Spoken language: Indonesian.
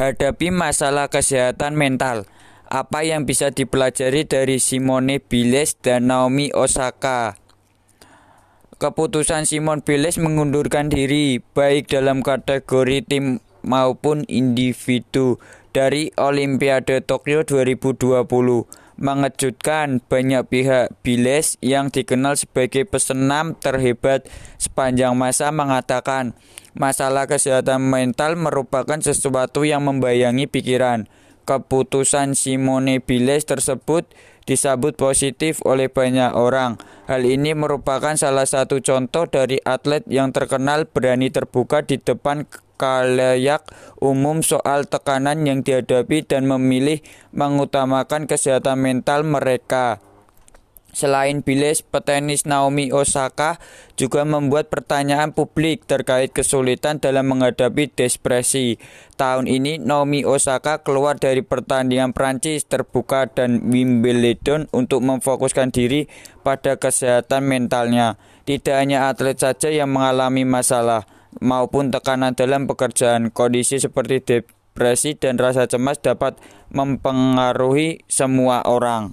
Hadapi masalah kesehatan mental. Apa yang bisa dipelajari dari Simone Biles dan Naomi Osaka? Keputusan Simone Biles mengundurkan diri baik dalam kategori tim maupun individu dari Olimpiade Tokyo 2020 mengejutkan banyak pihak. Biles yang dikenal sebagai pesenam terhebat sepanjang masa mengatakan masalah kesehatan mental merupakan sesuatu yang membayangi pikiran. Keputusan Simone Biles tersebut disambut positif oleh banyak orang. Hal ini merupakan salah satu contoh dari atlet yang terkenal berani terbuka di depan kalayak umum soal tekanan yang dihadapi dan memilih mengutamakan kesehatan mental mereka. Selain Biles, petenis Naomi Osaka juga membuat pertanyaan publik terkait kesulitan dalam menghadapi depresi. Tahun ini Naomi Osaka keluar dari pertandingan Prancis terbuka dan Wimbledon untuk memfokuskan diri pada kesehatan mentalnya. Tidak hanya atlet saja yang mengalami masalah maupun tekanan dalam pekerjaan. Kondisi seperti depresi dan rasa cemas dapat mempengaruhi semua orang.